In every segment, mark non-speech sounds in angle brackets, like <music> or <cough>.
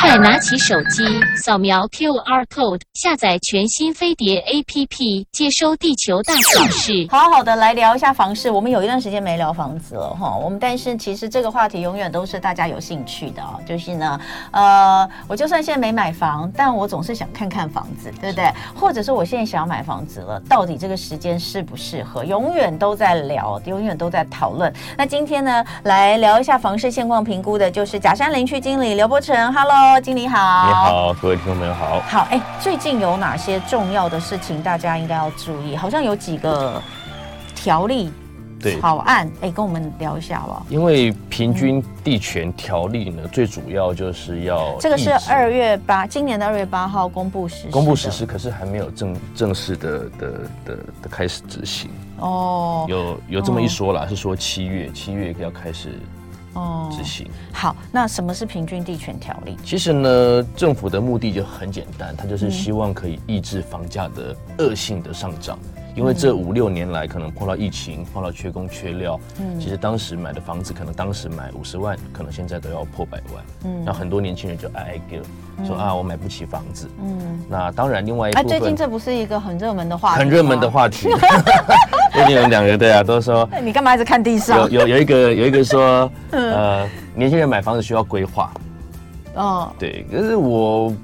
快拿起手机，扫描 QR code，下载全新飞碟 APP，接收地球大小事。好好的来聊一下房市。我们有一段时间没聊房子了哈。我们但是其实这个话题永远都是大家有兴趣的哦。就是呢，呃，我就算现在没买房，但我总是想看看房子，对不对？或者是我现在想要买房子了，到底这个时间适不适合？永远都在聊，永远都在讨论。那今天呢，来聊一下房市现况评估的，就是假山林区经理刘伯承。Hello，经理好。你好，各位听众朋友好。好，哎，最近有哪些重要的事情大家应该要注意？好像有几个条例、对草案，哎，跟我们聊一下好不好？因为平均地权条例呢，嗯、最主要就是要这个是二月八，今年的二月八号公布实施，公布实施，可是还没有正正式的的的的，的开始执行。哦，有有这么一说啦，哦、是说七月七月要开始。哦，执行。好。那什么是平均地权条例？其实呢，政府的目的就很简单，它就是希望可以抑制房价的恶性的上涨。因为这五六年来，可能碰到疫情，碰到缺工缺料，嗯，其实当时买的房子，可能当时买五十万，可能现在都要破百万，嗯，那很多年轻人就哀哀叫，嗯、说啊，我买不起房子，嗯，那当然，另外一部分，最近这不是一个很热门的话题，很热门的话题，<laughs> 最近有两个对啊，都说，<laughs> 你干嘛一直看地上？有有有一个有一个说，<laughs> 呃，年轻人买房子需要规划，哦，对，可是我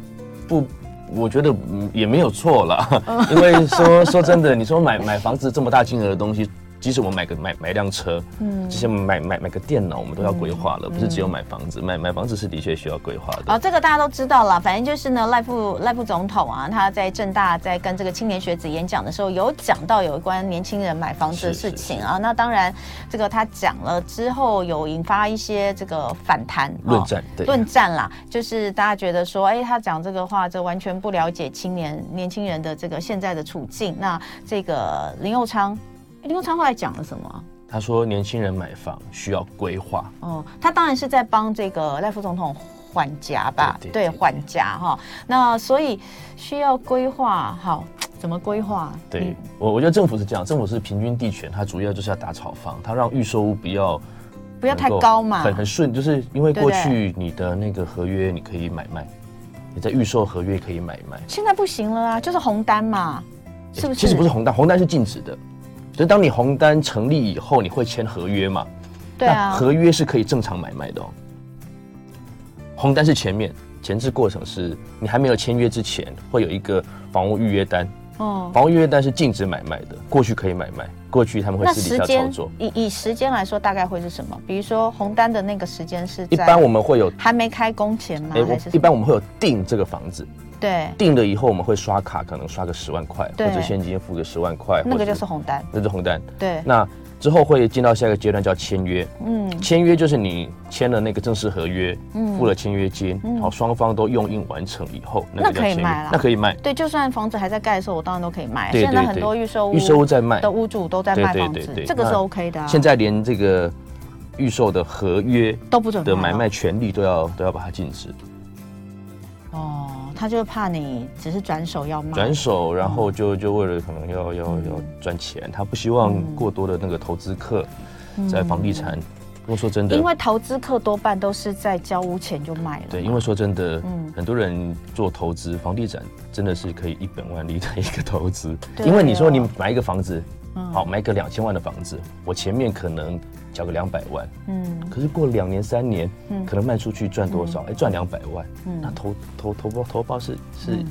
不。我觉得也没有错了，<laughs> 因为说说真的，你说买买房子这么大金额的东西。即使我们买个买买辆车，嗯，即使买买买个电脑，我们都要规划了，嗯、不是只有买房子，买买房子是的确需要规划的。哦，这个大家都知道了，反正就是呢，赖副赖副总统啊，他在正大在跟这个青年学子演讲的时候，有讲到有关年轻人买房子的事情啊。那当然，这个他讲了之后，有引发一些这个反弹论战，对论战啦，就是大家觉得说，哎，他讲这个话，这完全不了解青年年轻人的这个现在的处境。那这个林佑昌。林右昌后来讲了什么？他说年轻人买房需要规划。哦，他当然是在帮这个赖副总统缓颊吧？对，对，对，缓颊哈。那所以需要规划，好，怎么规划？对我，我觉得政府是这样，政府是平均地权，它主要就是要打炒房，它让预售屋不要不要太高嘛，很很顺，就是因为过去你的那个合约你可以买卖，你在预售合约可以买卖，现在不行了啊，就是红单嘛，是不是？其实不是红单，红单是禁止的。所以，当你红单成立以后，你会签合约嘛？对啊，合约是可以正常买卖的哦。红单是前面前置过程，是你还没有签约之前，会有一个房屋预约单。哦，房屋预约单是禁止买卖的，过去可以买卖，过去他们会私底下操作。以以时间来说，大概会是什么？比如说红单的那个时间是？一般我们会有还没开工前吗？还是一般我们会有定这个房子。对，定了以后我们会刷卡，可能刷个十万块，或者现金付个十万块，那个就是红单，那是红单。对，那之后会进到下一个阶段叫签约。嗯，签约就是你签了那个正式合约，嗯付了签约金，好，双方都用印完成以后，那可以卖了，那可以卖。对，就算房子还在盖的时候，我当然都可以卖。现在很多预售屋，预售屋在卖的屋主都在卖房子，这个是 OK 的。现在连这个预售的合约都不准的买卖权利都要都要把它禁止。哦。他就怕你只是转手要卖，转手，然后就就为了可能要要要赚钱，他不希望过多的那个投资客在房地产。因为说真的，因为投资客多半都是在交屋前就卖了。对，因为说真的，嗯，很多人做投资，房地产真的是可以一本万利的一个投资。因为你说你买一个房子，好买个两千万的房子，我前面可能。交个两百万，嗯，可是过两年三年，嗯，可能卖出去赚多少？哎，赚两百万，嗯，那投投投报投报是是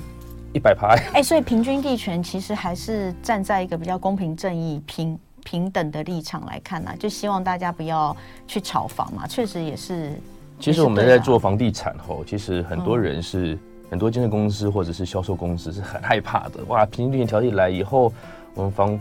一百趴，<laughs> 哎，所以平均地权其实还是站在一个比较公平正义、平平等的立场来看呢，就希望大家不要去炒房嘛，确实也是。其实我们在做房地产后，其实很多人是很多经纪公司或者是销售公司是很害怕的。哇，平均地权条例来以后，我们房。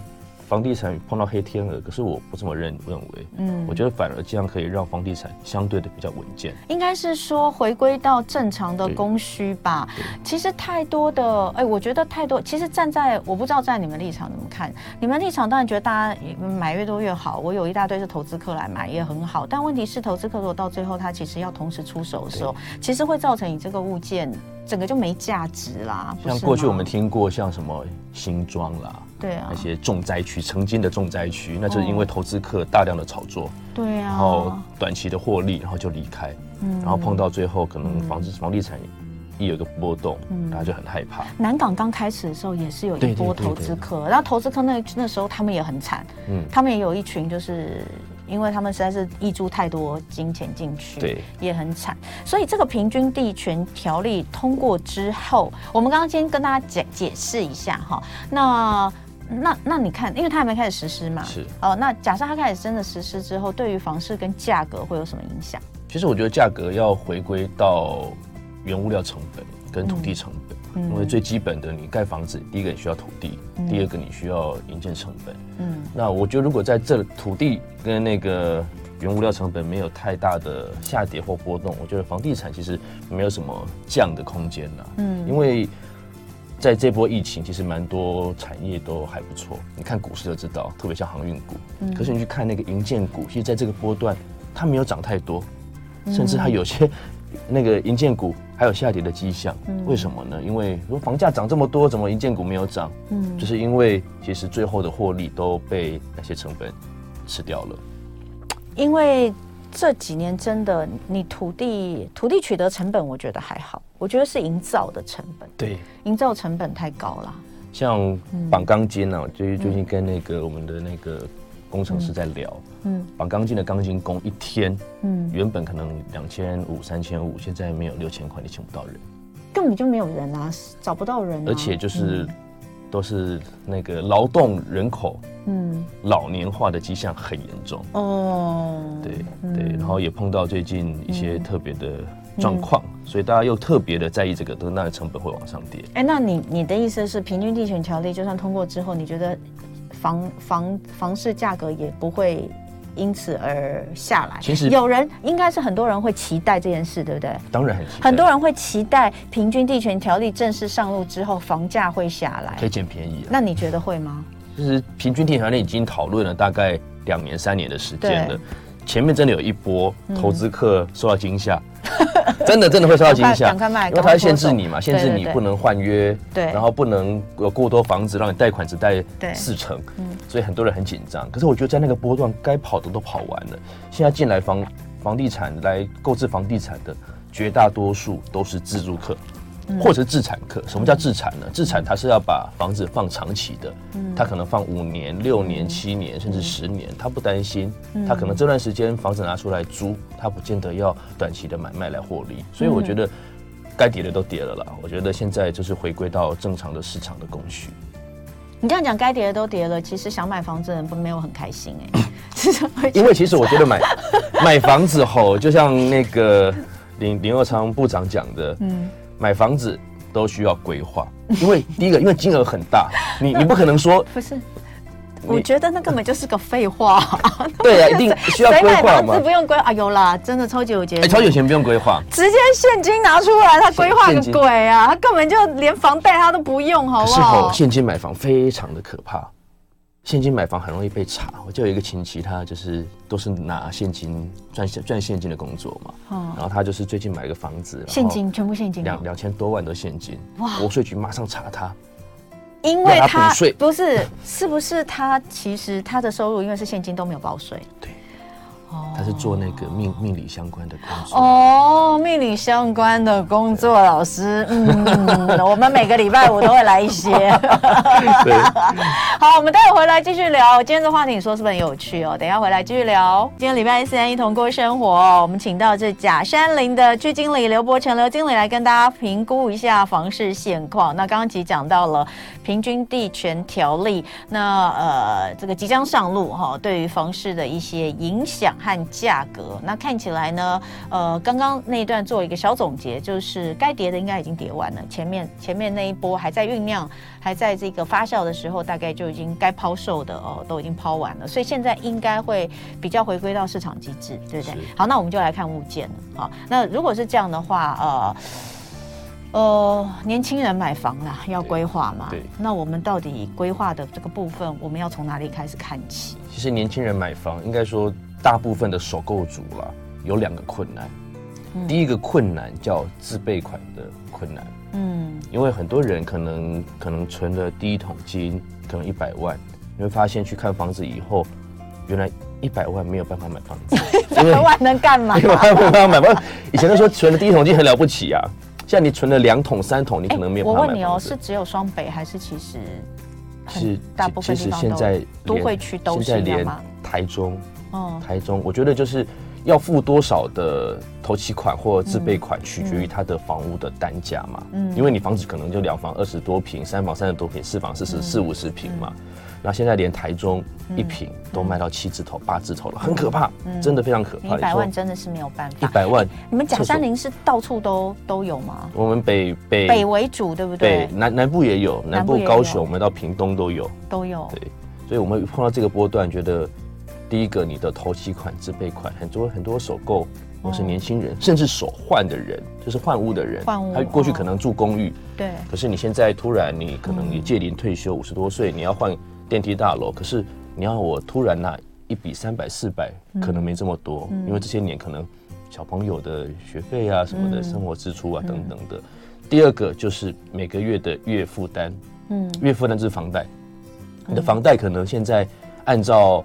房地产碰到黑天鹅，可是我不这么认认为，嗯，我觉得反而这样可以让房地产相对的比较稳健。应该是说回归到正常的供需吧。其实太多的，哎，我觉得太多。其实站在我不知道在你们立场怎么看，你们立场当然觉得大家买越多越好。我有一大堆是投资客来买也很好，但问题是投资客如果到最后他其实要同时出手的时候，其实会造成你这个物件整个就没价值啦。像过去我们听过像什么新装啦。对啊，那些重灾区，曾经的重灾区，那就是因为投资客大量的炒作，对啊，然后短期的获利，然后就离开，嗯，然后碰到最后可能房子房地产一有一个波动，嗯，大家就很害怕。南港刚开始的时候也是有一波投资客，然后投资客那那时候他们也很惨，嗯，他们也有一群就是。因为他们实在是溢注太多金钱进去，对，也很惨。所以这个平均地权条例通过之后，我们刚刚先跟大家解解释一下哈。那那那你看，因为它还没开始实施嘛，是哦。那假设它开始真的实施之后，对于房市跟价格会有什么影响？其实我觉得价格要回归到原物料成本跟土地成本。嗯因为最基本的，你盖房子，第一个你需要土地，嗯、第二个你需要营建成本。嗯，那我觉得如果在这土地跟那个原物料成本没有太大的下跌或波动，我觉得房地产其实没有什么降的空间了。嗯，因为在这波疫情，其实蛮多产业都还不错。你看股市就知道，特别像航运股。嗯，可是你去看那个银建股，其实在这个波段，它没有涨太多，甚至它有些。<laughs> 那个银建股还有下跌的迹象，为什么呢？因为如果房价涨这么多，怎么银建股没有涨？嗯，就是因为其实最后的获利都被那些成本吃掉了。因为这几年真的，你土地土地取得成本，我觉得还好，我觉得是营造的成本。对，营造成本太高了。像绑钢筋呢，就是最近跟那个我们的那个。工程师在聊，嗯，绑钢筋的钢筋工一天，嗯，原本可能两千五、三千五，现在没有六千块，你请不到人，根本就没有人啊，找不到人，而且就是都是那个劳动人口，嗯，老年化的迹象很严重。哦，对对，然后也碰到最近一些特别的状况，所以大家又特别的在意这个，都那个成本会往上跌。哎，那你你的意思是，平均地权条例就算通过之后，你觉得？房房房市价格也不会因此而下来。其实有人应该是很多人会期待这件事，对不对？当然很期待。很多人会期待平均地权条例正式上路之后，房价会下来，可以捡便宜啊。那你觉得会吗？就是平均地权条例已经讨论了大概两年三年的时间了。前面真的有一波投资客受到惊吓，真的真的会受到惊吓，因为它限制你嘛，限制你不能换约，对，然后不能有过多房子让你贷款只贷四成，嗯，所以很多人很紧张。可是我觉得在那个波段，该跑的都跑完了，现在进来房房地产来购置房地产的绝大多数都是自住客。或者是自产客，什么叫自产呢？自产它是要把房子放长期的，他可能放五年、六年、七年，甚至十年，他不担心，他可能这段时间房子拿出来租，他不见得要短期的买卖来获利。所以我觉得该跌的都跌了啦。我觉得现在就是回归到正常的市场的供需。你这样讲，该跌的都跌了，其实想买房子的人不没有很开心哎、欸，<laughs> 因为其实我觉得买 <laughs> 买房子吼，就像那个林林若昌部长讲的，嗯。买房子都需要规划，因为第一个，因为金额很大，<laughs> 你你不可能说 <laughs> 不是，我觉得那根本就是个废话。<laughs> 对啊，一定需要规划嘛。谁买房子不用规啊？有啦，真的超级有钱。哎，超有钱不用规划，直接现金拿出来，他规划个鬼啊！他根本就连房贷他都不用，好不好？现金买房非常的可怕。现金买房很容易被查，我就有一个亲戚，他就是都是拿现金赚现赚现金的工作嘛，哦、然后他就是最近买了个房子，现金全部现金，两两千多万的现金，哇！国税局马上查他，因为他不是，是不是他其实他的收入因为是现金都没有报税，对。他是做那个命命理相关的工作哦，命理相关的工作，老师，嗯，<laughs> 我们每个礼拜五都会来一些。<laughs> 对，<laughs> 好，我们待会回来继续聊。今天的话题你说是不是很有趣哦？等一下回来继续聊。今天礼拜四一同过生活，我们请到这假山林的区经理刘伯承刘经理来跟大家评估一下房市现况。那刚刚其实讲到了平均地权条例，那呃这个即将上路哈，对于房市的一些影响和。价格，那看起来呢，呃，刚刚那一段做一个小总结，就是该跌的应该已经跌完了，前面前面那一波还在酝酿，还在这个发酵的时候，大概就已经该抛售的哦，都已经抛完了，所以现在应该会比较回归到市场机制，对不对？好，那我们就来看物件了。好，那如果是这样的话，呃。呃，年轻人买房啦，要规划嘛。对。那我们到底规划的这个部分，我们要从哪里开始看起？其实年轻人买房，应该说大部分的首购族啦，有两个困难。嗯。第一个困难叫自备款的困难。嗯。因为很多人可能可能存了第一桶金，可能一百万，你会发现去看房子以后，原来一百万没有办法买房子，<laughs> 一百万能干嘛？一百万没有办法买房。以前都说存了第一桶金很了不起啊，现在你存了两桶、三桶，你可能没有办法买房子。我问你哦，是只有双北还是其实是大部分地方现在都会区都是吗？台中，哦，台中，我觉得就是。要付多少的头期款或自备款，取决于它的房屋的单价嘛。嗯，因为你房子可能就两房二十多平，三房三十多平，四房四十四五十平嘛。那现在连台中一平都卖到七字头、八字头了，很可怕，真的非常可怕。一百万真的是没有办法。一百万，你们假山林是到处都都有吗？我们北北北为主，对不对？南南部也有，南部高雄，我们到屏东都有，都有。对，所以我们碰到这个波段，觉得。第一个，你的头期款、自备款，很多很多首购或是年轻人，哦、甚至首换的人，就是换屋的人，换屋，他过去可能住公寓，对、哦，可是你现在突然你可能你届龄退休五十多岁，你要换电梯大楼，可是你要我突然拿一笔三百四百，可能没这么多，嗯、因为这些年可能小朋友的学费啊什么的生活支出啊等等的。嗯、第二个就是每个月的月负担，嗯，月负担就是房贷，你的房贷可能现在按照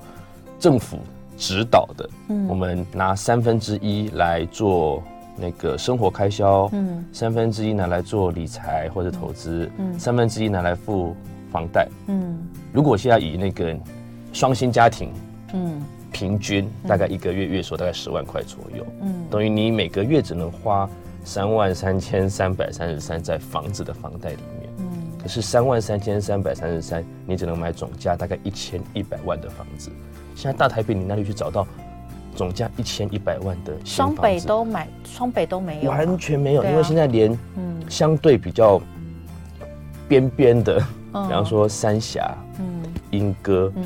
政府指导的，嗯，我们拿三分之一来做那个生活开销，嗯，三分之一拿来做理财或者投资，嗯，三分之一拿来付房贷，嗯，如果现在以那个双薪家庭，嗯，平均大概一个月月收大概十万块左右，嗯，等于你每个月只能花三万三千三百三十三在房子的房贷里面，嗯，可是三万三千三百三十三，你只能买总价大概一千一百万的房子。现在大台北，你哪里去找到总价一千一百万的？双北都买，双北都没有，完全没有。因为现在连相对比较边边的，比方说三峡、嗯、莺歌、嗯，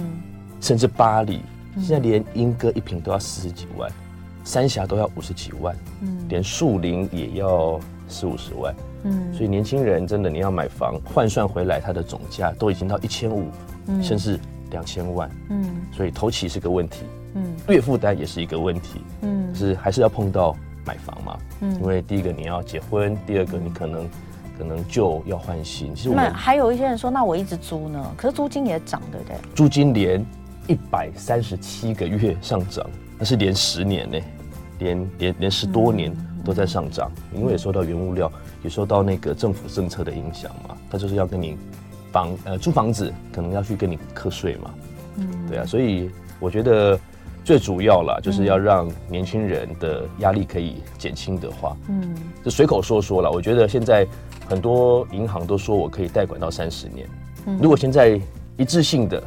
甚至巴黎，现在连莺歌一平都要四十几万，三峡都要五十几万，嗯，连树林也要四五十万，嗯，所以年轻人真的你要买房换算回来，它的总价都已经到一千五，甚至。两千万，嗯，所以头期是个问题，嗯，月负担也是一个问题，嗯，是还是要碰到买房嘛，嗯，因为第一个你要结婚，第二个你可能可能就要换新，其实我们还有一些人说，那我一直租呢，可是租金也涨，对不对？租金连一百三十七个月上涨，那是连十年呢，连连连十多年都在上涨，因为也受到原物料，也受到那个政府政策的影响嘛，他就是要跟你。房呃租房子可能要去跟你课税嘛，嗯，对啊，所以我觉得最主要啦，就是要让年轻人的压力可以减轻的话，嗯，就随口说说了。我觉得现在很多银行都说我可以贷款到三十年，嗯，如果现在一致性的，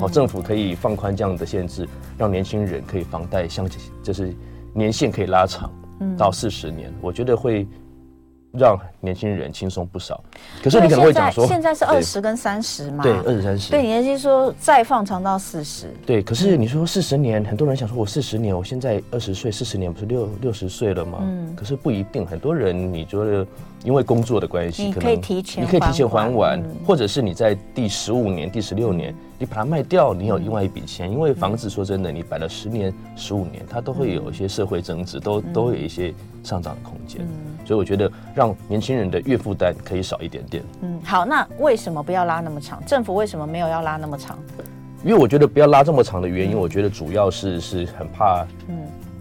哦，政府可以放宽这样的限制，让年轻人可以房贷像就是年限可以拉长到四十年，我觉得会。让年轻人轻松不少，可是你可能会讲说，现在是二十跟三十嘛？对，二十三十。对，你年轻说再放长到四十。对，可是你说四十年，很多人想说，我四十年，我现在二十岁，四十年不是六六十岁了吗？嗯。可是不一定，很多人你觉得因为工作的关系，你可以提前，你可以提前还完，或者是你在第十五年、第十六年，你把它卖掉，你有另外一笔钱。因为房子说真的，你摆了十年、十五年，它都会有一些社会增值，都都会有一些上涨的空间。所以我觉得让年轻人的月负担可以少一点点。嗯，好，那为什么不要拉那么长？政府为什么没有要拉那么长？因为我觉得不要拉这么长的原因，我觉得主要是是很怕，嗯，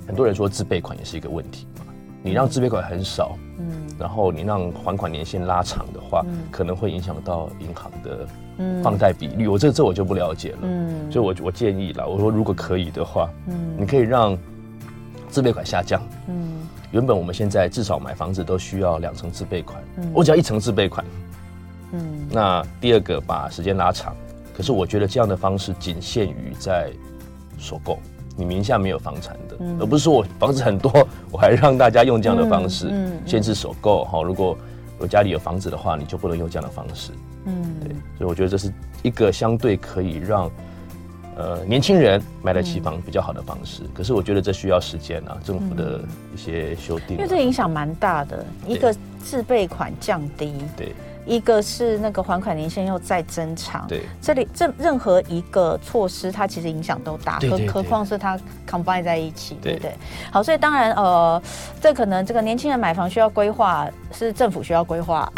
很多人说自备款也是一个问题嘛。你让自备款很少，嗯，然后你让还款年限拉长的话，可能会影响到银行的放贷比率。我这这我就不了解了，嗯，所以我我建议啦，我说如果可以的话，嗯，你可以让自备款下降，嗯。原本我们现在至少买房子都需要两成自备款，嗯、我只要一成自备款。嗯，那第二个把时间拉长，可是我觉得这样的方式仅限于在首购，你名下没有房产的，嗯、而不是说我房子很多，我还让大家用这样的方式限制首购。哈，如果我家里有房子的话，你就不能用这样的方式。嗯，对，所以我觉得这是一个相对可以让。呃，年轻人买得起房比较好的方式，嗯、可是我觉得这需要时间啊，政府的一些修订、因为这影响蛮大的。一个自备款降低，对，一个是那个还款年限又再增长，对，这里这任何一个措施，它其实影响都大，何何况是它 combine 在一起，对不对？好，所以当然，呃，这可能这个年轻人买房需要规划，是政府需要规划。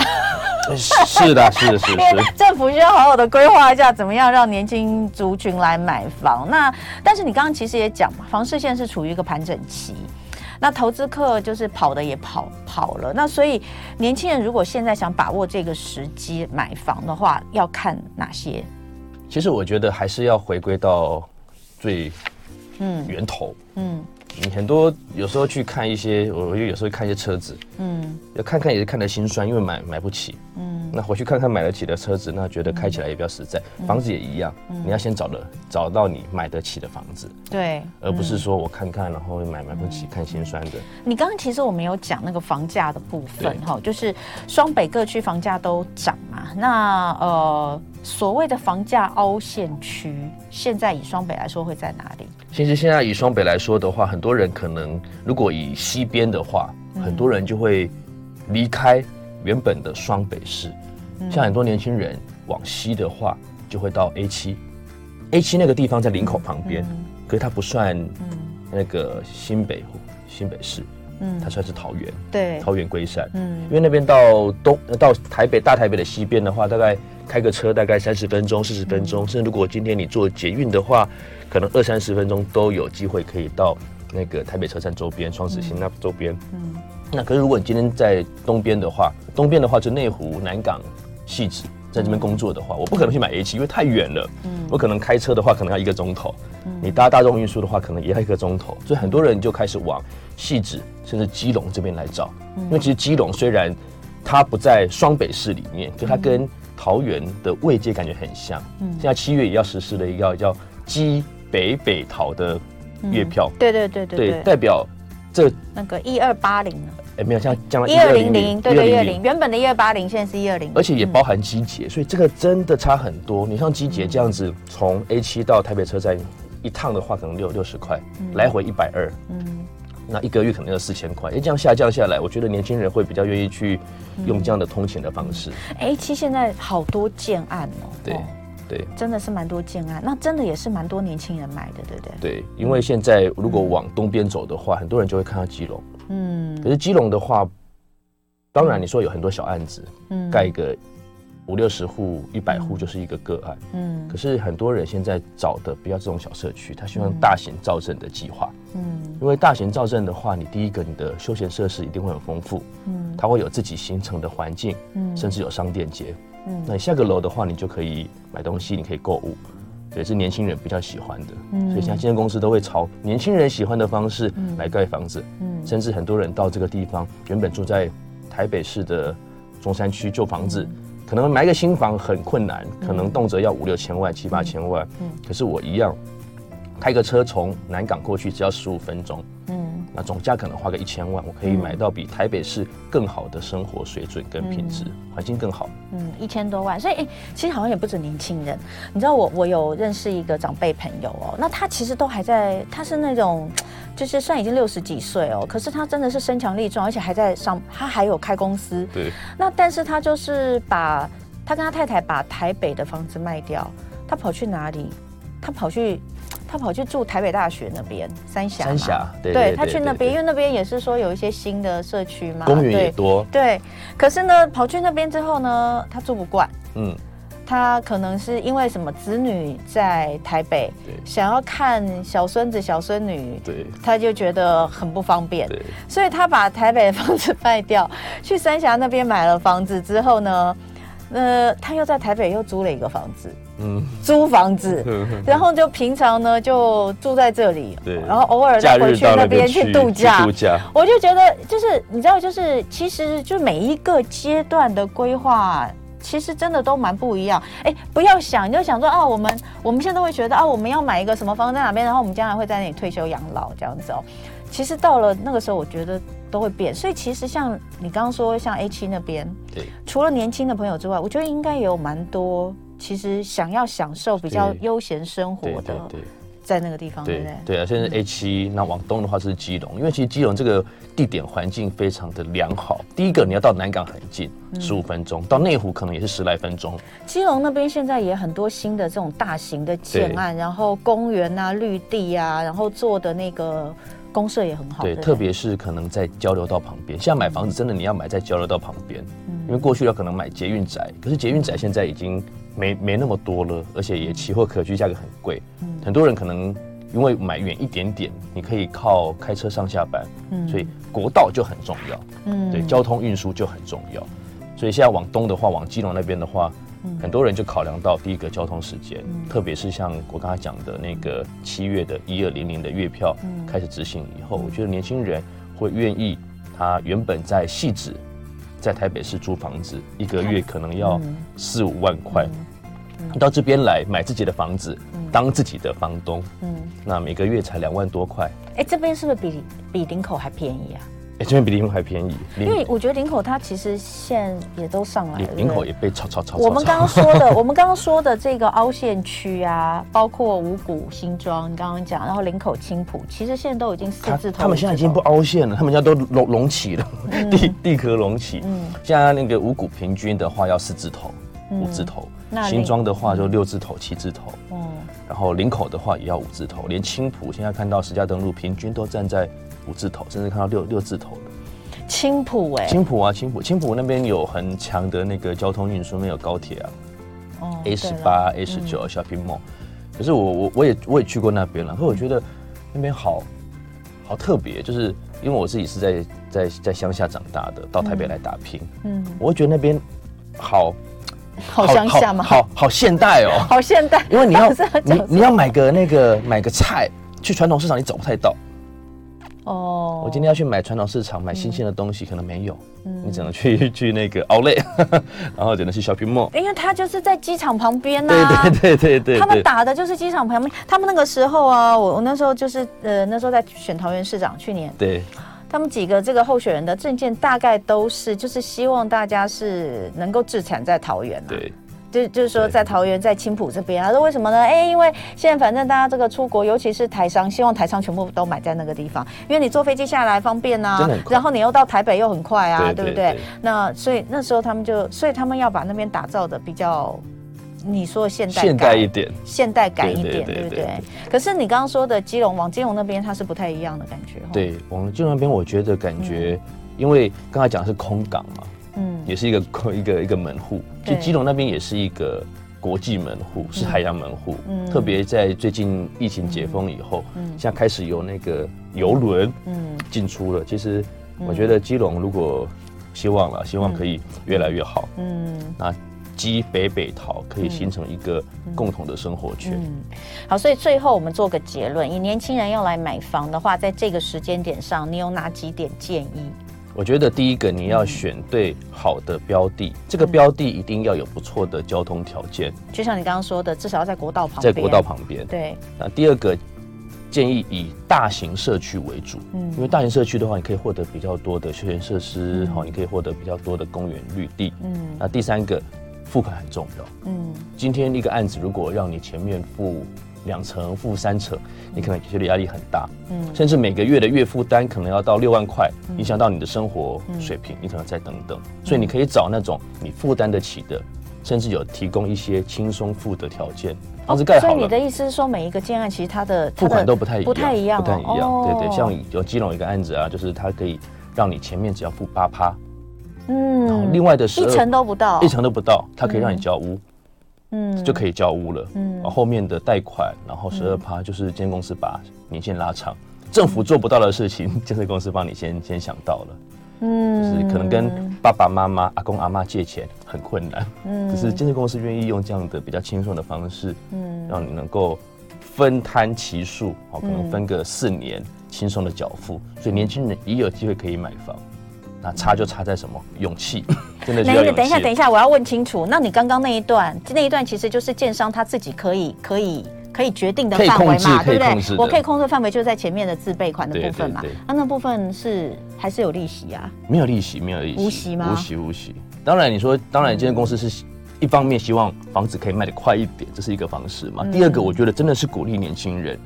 是的，是的，是的，是。<laughs> 政府需要好好的规划一下，怎么样让年轻族群来买房。那但是你刚刚其实也讲嘛，房市现在是处于一个盘整期，那投资客就是跑的也跑跑了。那所以年轻人如果现在想把握这个时机买房的话，要看哪些？其实我觉得还是要回归到最嗯源头嗯。嗯你很多有时候去看一些，我就有时候看一些车子，嗯，要看看也是看得心酸，因为买买不起，嗯，那回去看看买得起的车子，那觉得开起来也比较实在。嗯、房子也一样，嗯、你要先找的找到你买得起的房子，对，而不是说我看看然后买买不起，嗯、看心酸的。你刚刚其实我们有讲那个房价的部分哈，就是双北各区房价都涨嘛，那呃。所谓的房价凹陷区，现在以双北来说会在哪里？其实现在以双北来说的话，很多人可能如果以西边的话，嗯、很多人就会离开原本的双北市。嗯、像很多年轻人往西的话，就会到 A 七。A 七那个地方在林口旁边，可是它不算那个新北新北市，嗯，它算是桃园。对，桃园龟山。嗯，因为那边到东到台北大台北的西边的话，大概。开个车大概三十分钟、四十分钟，甚至如果今天你坐捷运的话，可能二三十分钟都有机会可以到那个台北车站周边、双子星那周边。嗯，那可是如果你今天在东边的话，东边的话就内湖、南港、汐止，在这边工作的话，我不可能去买 A 七，因为太远了。嗯，我可能开车的话可能要一个钟头，你搭大众运输的话可能也要一个钟头，所以很多人就开始往汐止甚至基隆这边来找。因为其实基隆虽然它不在双北市里面，就它跟桃园的位阶感觉很像，嗯，现在七月也要实施了一个叫“基北北桃”的月票，对对对对。对，代表这那个一二八零。哎，没有，像将来一二零零，对对一二零，原本的一二八零，现在是一二零，而且也包含机捷，所以这个真的差很多。你像机捷这样子，从 A 七到台北车站一趟的话，可能六六十块，来回一百二，嗯。那一个月可能要四千块，哎，这样下降下来，我觉得年轻人会比较愿意去用这样的通勤的方式。哎、嗯，其实现在好多建案哦，对。哦对，真的是蛮多建案，那真的也是蛮多年轻人买的，对不对？对，因为现在如果往东边走的话，嗯、很多人就会看到基隆，嗯，可是基隆的话，当然你说有很多小案子，嗯，盖一个。五六十户、一百户就是一个个案。嗯，可是很多人现在找的不要这种小社区，他希望大型造镇的计划。嗯，因为大型造镇的话，你第一个你的休闲设施一定会很丰富。嗯，它会有自己形成的环境。嗯，甚至有商店街。嗯，那你下个楼的话，你就可以买东西，你可以购物。对，是年轻人比较喜欢的。嗯，所以现在建设公司都会朝年轻人喜欢的方式来盖房子。嗯，甚至很多人到这个地方，原本住在台北市的中山区旧房子。可能买个新房很困难，可能动辄要五六千万、七八千万。嗯，可是我一样，开个车从南港过去只要十五分钟。嗯，那总价可能花个一千万，我可以买到比台北市更好的生活水准跟品质，环境更好。嗯，一千多万，所以哎、欸，其实好像也不止年轻人。你知道我我有认识一个长辈朋友哦，那他其实都还在，他是那种。<tsk> 就是算已经六十几岁哦，可是他真的是身强力壮，而且还在上，他还有开公司。对。那但是他就是把他跟他太太把台北的房子卖掉，他跑去哪里？他跑去他跑去住台北大学那边三峡。三峡。对。对他去那边，因为那边也是说有一些新的社区嘛，公园也多。对。可是呢，跑去那边之后呢，他住不惯。嗯。他可能是因为什么子女在台北，想要看小孙子小孙女，对他就觉得很不方便，对所以他把台北的房子卖掉，<laughs> 去三峡那边买了房子之后呢，呃，他又在台北又租了一个房子，嗯，租房子，<laughs> 然后就平常呢就住在这里，对然后偶尔再回去那边去度假，度假，我就觉得就是你知道，就是其实就每一个阶段的规划。其实真的都蛮不一样，哎，不要想，你就想说啊，我们我们现在都会觉得啊，我们要买一个什么房在哪边，然后我们将来会在那里退休养老这样子哦。其实到了那个时候，我觉得都会变。所以其实像你刚刚说，像 A 七那边，对，除了年轻的朋友之外，我觉得应该也有蛮多，其实想要享受比较悠闲生活的。对对对对在那个地方，对对对啊，现在 A 七，那往东的话是基隆，因为其实基隆这个地点环境非常的良好。第一个你要到南港很近，十五分钟，到内湖可能也是十来分钟。基隆那边现在也很多新的这种大型的建案，然后公园啊、绿地啊，然后做的那个公社也很好。对，对特别是可能在交流道旁边，现在买房子真的你要买在交流道旁边，嗯、因为过去要可能买捷运宅，可是捷运宅现在已经没没那么多了，而且也奇货可居，价格很贵，嗯、很多人可能因为买远一点点，你可以靠开车上下班，嗯、所以国道就很重要，嗯，对，交通运输就很重要，所以现在往东的话，往基隆那边的话。很多人就考量到第一个交通时间，嗯、特别是像我刚才讲的那个七月的一二零零的月票开始执行以后，嗯、我觉得年轻人会愿意，他原本在汐止，在台北市租房子，一个月可能要四五万块，到这边来买自己的房子，嗯、当自己的房东，嗯、那每个月才两万多块。哎、欸，这边是不是比比林口还便宜啊？哎，这边比林口还便宜，因为我觉得林口它其实线也都上来了，林口也被炒炒炒。我们刚刚说的，<laughs> 我们刚刚说的这个凹陷区啊，包括五股新庄，你刚刚讲，然后林口青浦，其实现在都已经四字头。他们现在已经不凹陷了，他们家都隆隆起了，<laughs> 地地壳隆起。嗯，现在那个五股平均的话要四字头、五字头，新庄的话就六字头、七字头。嗯，然后林口的话也要五字头，连青浦现在看到实价登录平均都站在。五字头，甚至看到六六字头的。青浦哎，青浦啊，青浦，青浦那边有很强的那个交通运输，没有高铁啊。哦，A 十八、A 十九、Shopping Mall。可是我我我也我也去过那边了，可我觉得那边好好特别，就是因为我自己是在在在乡下长大的，到台北来打拼，嗯，我会觉得那边好好乡下吗？好好现代哦，好现代，因为你要 <laughs> 你你要买个那个买个菜，去传统市场你找不太到。哦，我今天要去买传统市场买新鲜的东西，可能没有，你只能去去那个 Outlet，<laughs> 然后只能去 Shopping Mall，因为它就是在机场旁边呐。对对对对对，他们打的就是机场旁边。他们那个时候啊，我我那时候就是呃那时候在选桃园市长，去年，对，他们几个这个候选人的证件大概都是就是希望大家是能够置产在桃园。啊对。就就是说，在桃园，在青浦这边，他说为什么呢？哎，因为现在反正大家这个出国，尤其是台商，希望台商全部都买在那个地方，因为你坐飞机下来方便啊，然后你又到台北又很快啊，对不对？那所以那时候他们就，所以他们要把那边打造的比较，你说现代现代一点，现代感一点，对不对？可是你刚刚说的基隆往基隆那边，它是不太一样的感觉。对，往基隆那边，我觉得感觉，因为刚才讲的是空港嘛。嗯，也是一个一个一个门户，就基隆那边也是一个国际门户，是海洋门户。嗯，特别在最近疫情解封以后，嗯，现在开始有那个游轮，嗯，进出了。其实我觉得基隆如果希望了，希望可以越来越好。嗯，那基北北桃可以形成一个共同的生活圈。嗯，好，所以最后我们做个结论：以年轻人要来买房的话，在这个时间点上，你有哪几点建议？我觉得第一个你要选对好的标的，嗯、这个标的一定要有不错的交通条件，就像你刚刚说的，至少要在国道旁边。在国道旁边。对。那第二个建议以大型社区为主，嗯，因为大型社区的话，你可以获得比较多的休闲设施，好、嗯，你可以获得比较多的公园绿地，嗯。那第三个，付款很重要，嗯。今天一个案子如果让你前面付。两成、负三成，你可能觉得压力很大，嗯，甚至每个月的月负担可能要到六万块，影响到你的生活水平，你可能再等等。所以你可以找那种你负担得起的，甚至有提供一些轻松付的条件，房子盖好了。所以你的意思是说，每一个建案其实它的付款都不太一样，不太一样，不太一样。对对，像有基隆一个案子啊，就是它可以让你前面只要付八趴，嗯，然后另外的十二一层都不到，一层都不到，它可以让你交屋。嗯，就可以交屋了。嗯，然后后面的贷款，然后十二趴，就是建设公司把年限拉长。政府做不到的事情，建 <laughs> 设公司帮你先先想到了。嗯，就是可能跟爸爸妈妈、阿公阿妈借钱很困难。嗯，可是建设公司愿意用这样的比较轻松的方式，嗯，让你能够分摊期数，哦，可能分个四年，轻松的缴付，所以年轻人也有机会可以买房。那差就差在什么？勇气，真的是。那等一下，等一下，我要问清楚。那你刚刚那一段，那一段其实就是建商他自己可以、可以、可以决定的范围嘛，对不对？我可以控制范围就在前面的自备款的部分嘛。那那部分是还是有利息啊？没有利息，没有利息，无息吗？无息，无息。当然，你说，当然，今天公司是一方面希望房子可以卖得快一点，这是一个方式嘛。第二个，我觉得真的是鼓励年轻人，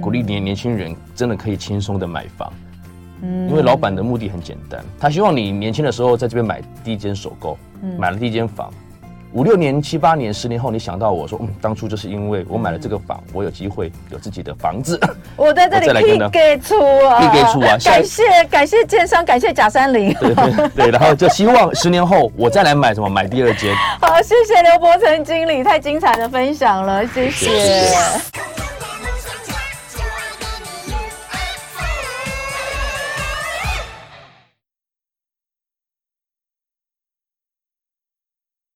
鼓励年年轻人真的可以轻松的买房。因为老板的目的很简单，他希望你年轻的时候在这边买第一间首购，买了第一间房，五六年、七八年、十年后，你想到我说，嗯，当初就是因为我买了这个房，我有机会有自己的房子。<laughs> 我在这里可以给出啊，可以给出啊！<laughs> 感谢感谢建商，感谢贾三林。对对 <laughs> 对，然后就希望十年后我再来买什么，买第二间。好，谢谢刘伯承经理，太精彩的分享了，谢谢。谢谢